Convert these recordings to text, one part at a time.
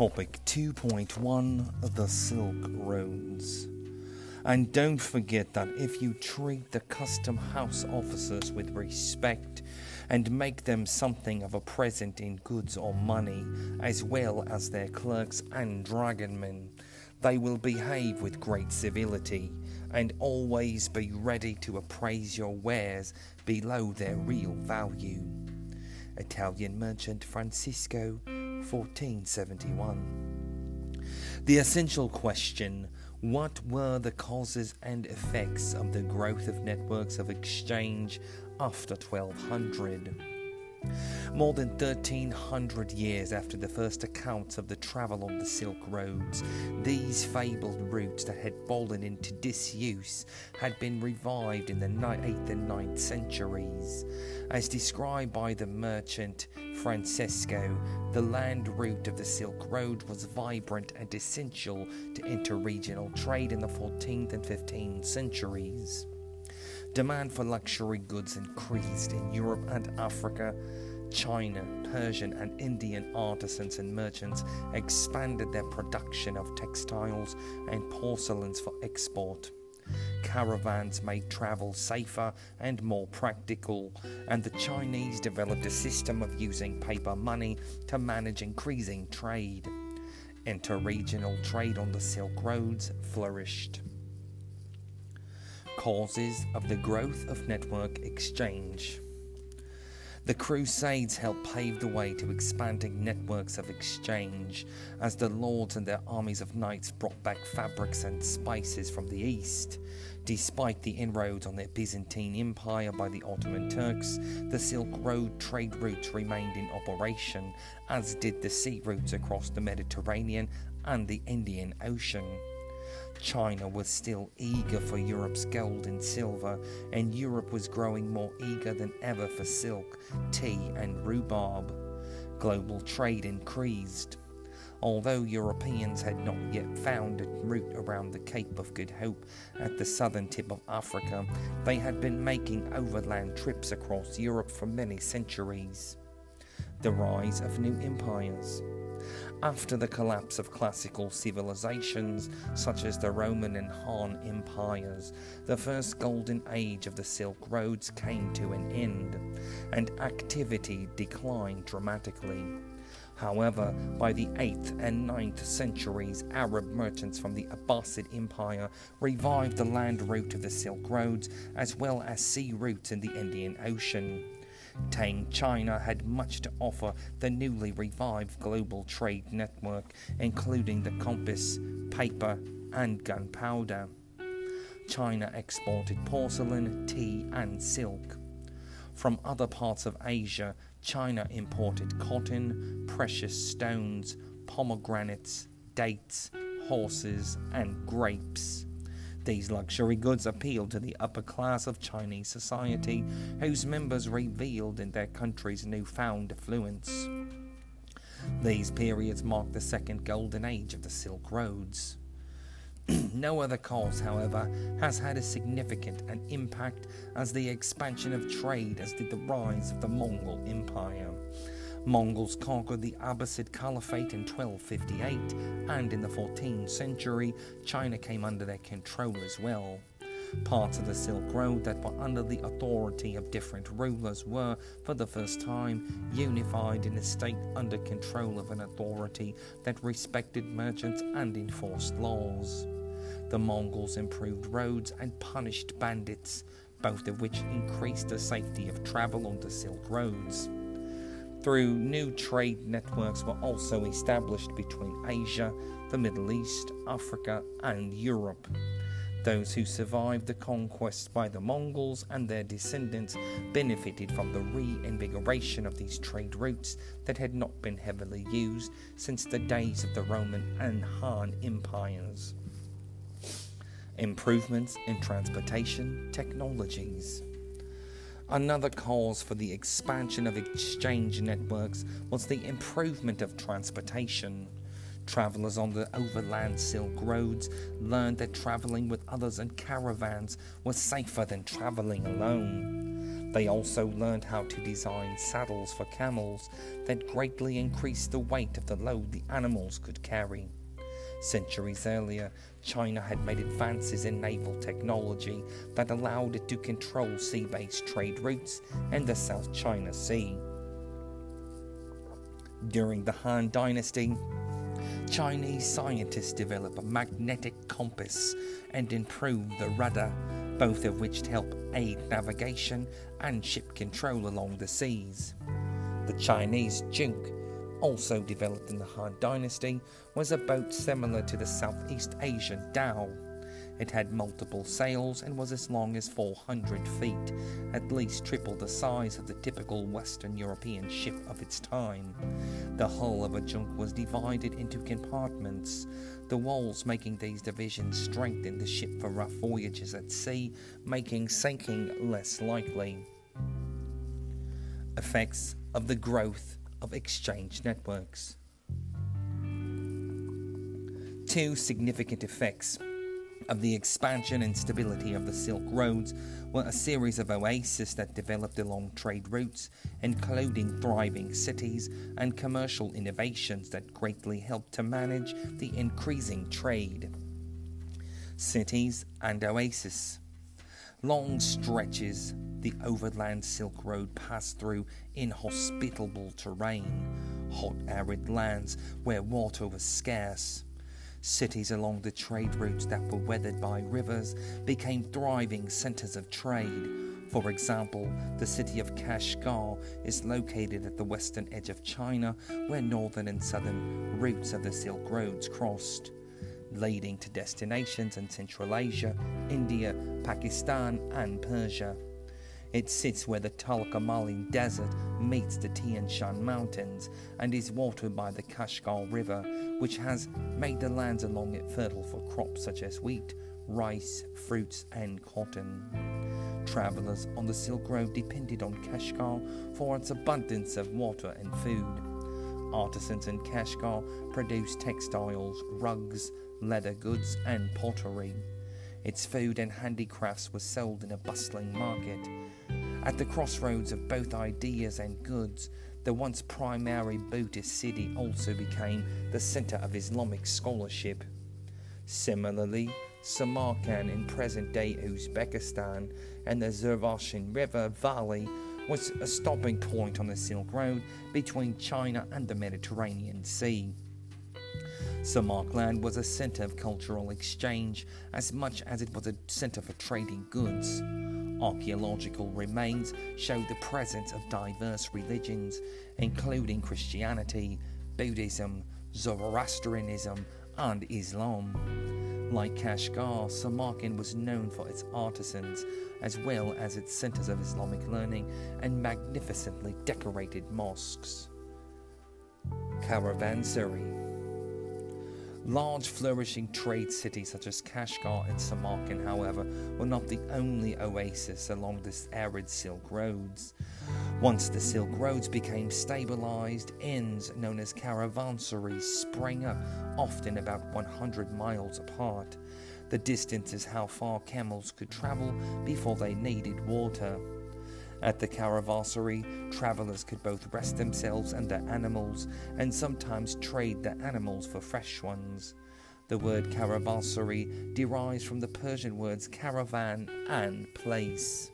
Topic 2.1 The Silk Roads. And don't forget that if you treat the custom house officers with respect and make them something of a present in goods or money, as well as their clerks and dragoman, they will behave with great civility and always be ready to appraise your wares below their real value. Italian merchant Francisco 1471. The essential question what were the causes and effects of the growth of networks of exchange after 1200? More than 1300 years after the first accounts of the travel on the Silk Roads, these fabled routes that had fallen into disuse had been revived in the 8th and 9th centuries. As described by the merchant Francesco, the land route of the Silk Road was vibrant and essential to interregional trade in the 14th and 15th centuries. Demand for luxury goods increased in Europe and Africa. China, Persian, and Indian artisans and merchants expanded their production of textiles and porcelains for export. Caravans made travel safer and more practical, and the Chinese developed a system of using paper money to manage increasing trade. Interregional trade on the Silk Roads flourished causes of the growth of network exchange. The Crusades helped pave the way to expanding networks of exchange as the lords and their armies of knights brought back fabrics and spices from the east. Despite the inroads on the Byzantine Empire by the Ottoman Turks, the Silk Road trade routes remained in operation, as did the sea routes across the Mediterranean and the Indian Ocean. China was still eager for Europe's gold and silver, and Europe was growing more eager than ever for silk, tea, and rhubarb. Global trade increased. Although Europeans had not yet found a route around the Cape of Good Hope at the southern tip of Africa, they had been making overland trips across Europe for many centuries. The rise of new empires. After the collapse of classical civilizations such as the Roman and Han empires, the first golden age of the Silk Roads came to an end, and activity declined dramatically. However, by the 8th and 9th centuries, Arab merchants from the Abbasid Empire revived the land route of the Silk Roads as well as sea routes in the Indian Ocean. Tang China had much to offer the newly revived global trade network, including the compass, paper, and gunpowder. China exported porcelain, tea, and silk. From other parts of Asia, China imported cotton, precious stones, pomegranates, dates, horses, and grapes. These luxury goods appealed to the upper class of Chinese society, whose members reveled in their country's newfound affluence. These periods marked the second golden age of the Silk Roads. no other cause, however, has had as significant an impact as the expansion of trade as did the rise of the Mongol Empire. Mongols conquered the Abbasid Caliphate in 1258, and in the 14th century, China came under their control as well. Parts of the Silk Road that were under the authority of different rulers were, for the first time, unified in a state under control of an authority that respected merchants and enforced laws. The Mongols improved roads and punished bandits, both of which increased the safety of travel on the Silk Roads through new trade networks were also established between Asia, the Middle East, Africa, and Europe. Those who survived the conquests by the Mongols and their descendants benefited from the reinvigoration of these trade routes that had not been heavily used since the days of the Roman and Han empires. Improvements in transportation technologies. Another cause for the expansion of exchange networks was the improvement of transportation. Travelers on the overland Silk Roads learned that traveling with others in caravans was safer than traveling alone. They also learned how to design saddles for camels that greatly increased the weight of the load the animals could carry. Centuries earlier, China had made advances in naval technology that allowed it to control sea based trade routes in the South China Sea. During the Han Dynasty, Chinese scientists developed a magnetic compass and improved the rudder, both of which help aid navigation and ship control along the seas. The Chinese junk, also developed in the Han Dynasty, was a boat similar to the Southeast Asian dhow. It had multiple sails and was as long as 400 feet, at least triple the size of the typical Western European ship of its time. The hull of a junk was divided into compartments. The walls making these divisions strengthened the ship for rough voyages at sea, making sinking less likely. Effects of the growth of exchange networks. Two significant effects of the expansion and stability of the Silk Roads were a series of oases that developed along trade routes, including thriving cities and commercial innovations that greatly helped to manage the increasing trade. Cities and oases. Long stretches the overland Silk Road passed through inhospitable terrain, hot arid lands where water was scarce. Cities along the trade routes that were weathered by rivers became thriving centers of trade. For example, the city of Kashgar is located at the western edge of China, where northern and southern routes of the Silk Roads crossed, leading to destinations in Central Asia, India, Pakistan, and Persia. It sits where the Taklamakan Desert meets the Tian Shan Mountains and is watered by the Kashgar River, which has made the lands along it fertile for crops such as wheat, rice, fruits, and cotton. Travelers on the Silk Road depended on Kashgar for its abundance of water and food. Artisans in Kashgar produced textiles, rugs, leather goods, and pottery. Its food and handicrafts were sold in a bustling market. At the crossroads of both ideas and goods, the once primary Buddhist city also became the center of Islamic scholarship. Similarly, Samarkand in present day Uzbekistan and the Zeravshan River Valley was a stopping point on the Silk Road between China and the Mediterranean Sea. Samarkand was a center of cultural exchange as much as it was a center for trading goods. Archaeological remains show the presence of diverse religions, including Christianity, Buddhism, Zoroastrianism, and Islam. Like Kashgar, Samarkand was known for its artisans as well as its centers of Islamic learning and magnificently decorated mosques. Caravanserai Large flourishing trade cities such as Kashgar and Samarkand, however, were not the only oasis along this arid Silk Roads. Once the Silk Roads became stabilized, inns known as caravanserais sprang up, often about 100 miles apart. The distance is how far camels could travel before they needed water. At the caravansary, travelers could both rest themselves and their animals, and sometimes trade their animals for fresh ones. The word caravansary derives from the Persian words caravan and place.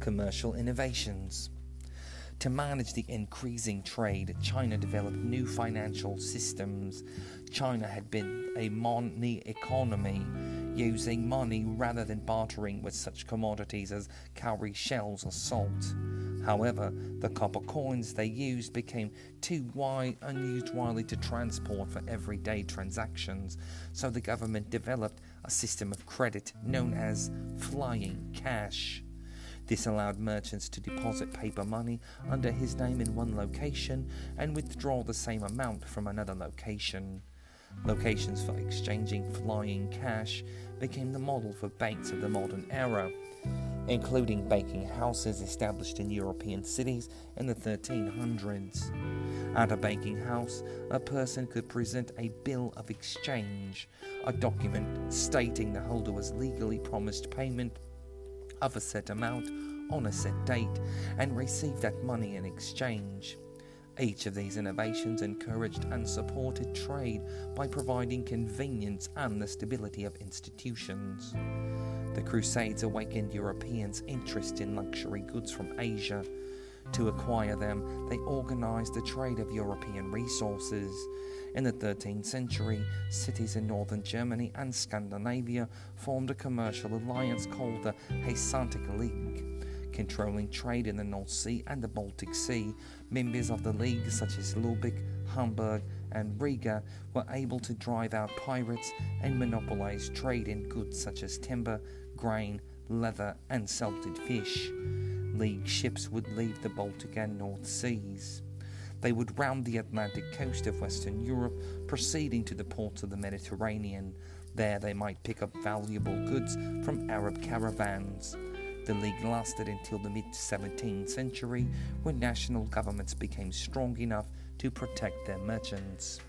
Commercial innovations. To manage the increasing trade, China developed new financial systems. China had been a money economy, using money rather than bartering with such commodities as cowrie shells or salt. However, the copper coins they used became too wide, unused widely to transport for everyday transactions, so the government developed a system of credit known as flying cash. This allowed merchants to deposit paper money under his name in one location and withdraw the same amount from another location. Locations for exchanging flying cash became the model for banks of the modern era, including banking houses established in European cities in the 1300s. At a banking house, a person could present a bill of exchange, a document stating the holder was legally promised payment of a set amount on a set date and receive that money in exchange. Each of these innovations encouraged and supported trade by providing convenience and the stability of institutions. The Crusades awakened Europeans' interest in luxury goods from Asia. To acquire them, they organized the trade of European resources. In the 13th century, cities in northern Germany and Scandinavia formed a commercial alliance called the Hanseatic League. Controlling trade in the North Sea and the Baltic Sea, members of the League, such as Lübeck, Hamburg, and Riga, were able to drive out pirates and monopolize trade in goods such as timber, grain, leather, and salted fish. League ships would leave the Baltic and North Seas. They would round the Atlantic coast of Western Europe, proceeding to the ports of the Mediterranean. There they might pick up valuable goods from Arab caravans. The League lasted until the mid 17th century, when national governments became strong enough to protect their merchants.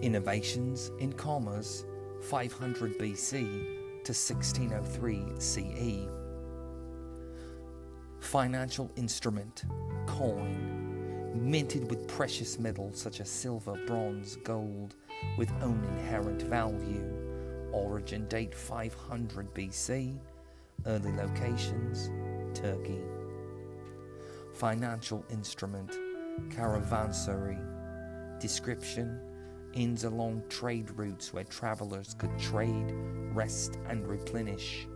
Innovations in commerce 500 BC to 1603 CE. Financial instrument, coin, minted with precious metals such as silver, bronze, gold, with own inherent value. Origin date 500 BC. Early locations Turkey. Financial instrument, caravansary. Description inns along trade routes where travelers could trade, rest, and replenish.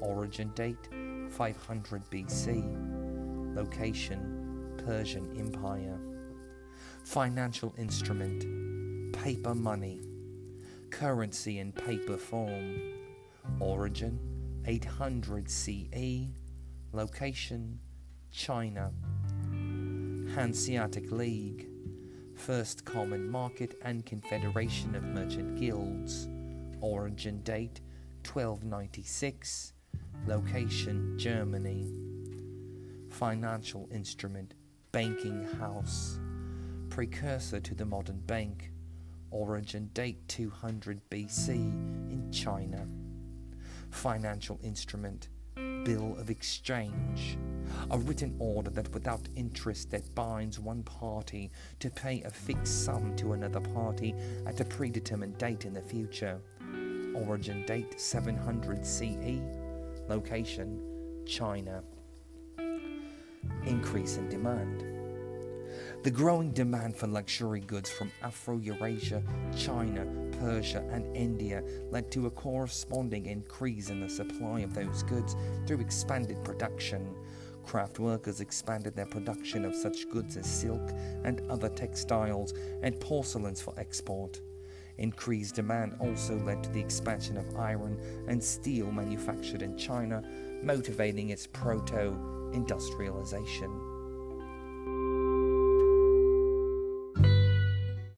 Origin date 500 BC. Location Persian Empire. Financial instrument paper money. Currency in paper form. Origin 800 CE. Location China. Hanseatic League First Common Market and Confederation of Merchant Guilds. Origin date 1296. Location Germany. Financial instrument Banking House. Precursor to the modern bank. Origin date 200 BC in China. Financial instrument Bill of Exchange a written order that without interest that binds one party to pay a fixed sum to another party at a predetermined date in the future. Origin date 700 CE. Location China. Increase in demand. The growing demand for luxury goods from Afro Eurasia, China, Persia, and India led to a corresponding increase in the supply of those goods through expanded production. Craft workers expanded their production of such goods as silk and other textiles and porcelains for export. Increased demand also led to the expansion of iron and steel manufactured in China, motivating its proto industrialization.